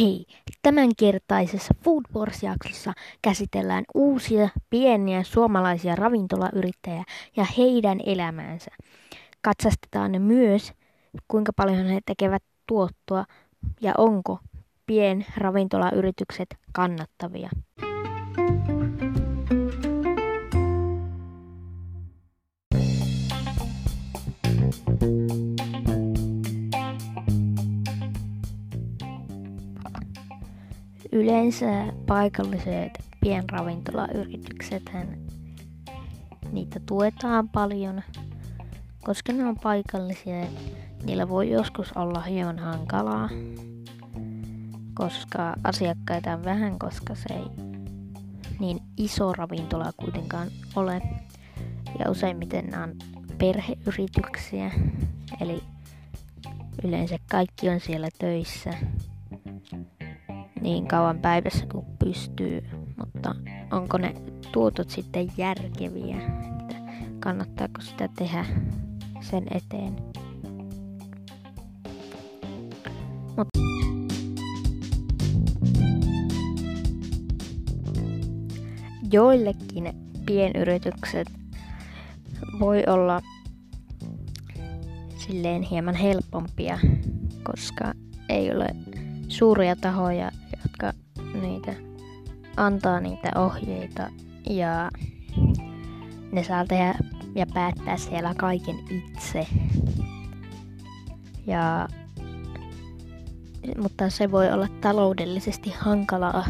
Hei, tämänkertaisessa Food Wars-jaksossa käsitellään uusia pieniä suomalaisia ravintolayrittäjiä ja heidän elämäänsä. Katsastetaan myös, kuinka paljon he tekevät tuottoa ja onko pienravintolayritykset kannattavia. Yleensä paikalliset pienravintolayritykset, niitä tuetaan paljon, koska ne on paikallisia. Niillä voi joskus olla hieman hankalaa, koska asiakkaita on vähän, koska se ei niin iso ravintola kuitenkaan ole. Ja useimmiten nämä on perheyrityksiä, eli yleensä kaikki on siellä töissä niin kauan päivässä kuin pystyy, mutta onko ne tuotot sitten järkeviä, että kannattaako sitä tehdä sen eteen. Mut joillekin pienyritykset voi olla silleen hieman helpompia, koska ei ole suuria tahoja, jotka niitä antaa niitä ohjeita ja ne saa tehdä ja päättää siellä kaiken itse. Ja, mutta se voi olla taloudellisesti hankalaa,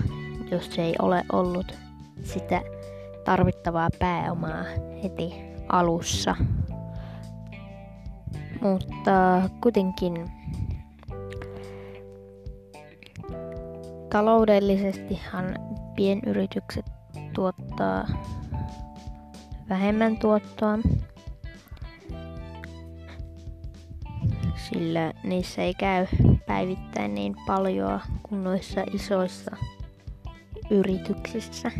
jos ei ole ollut sitä tarvittavaa pääomaa heti alussa. Mutta kuitenkin Taloudellisestihan pienyritykset tuottaa vähemmän tuottoa, sillä niissä ei käy päivittäin niin paljon kuin noissa isoissa yrityksissä.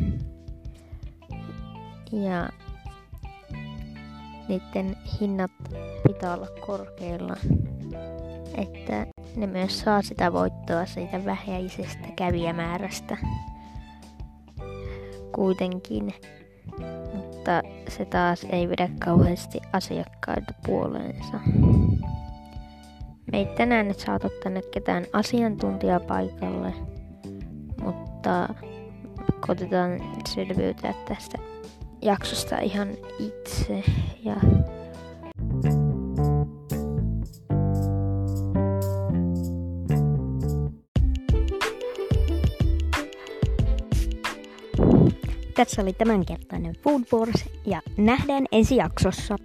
Ja niiden hinnat pitää olla korkeilla, että ne myös saa sitä voittoa siitä vähäisestä kävijämäärästä kuitenkin. Mutta se taas ei vedä kauheasti asiakkaita puoleensa. Me ei tänään nyt saatu tänne ketään asiantuntijaa paikalle, mutta koitetaan selviytyä tästä jaksosta ihan itse ja Tässä oli tämänkertainen Food Wars ja nähdään ensi jaksossa.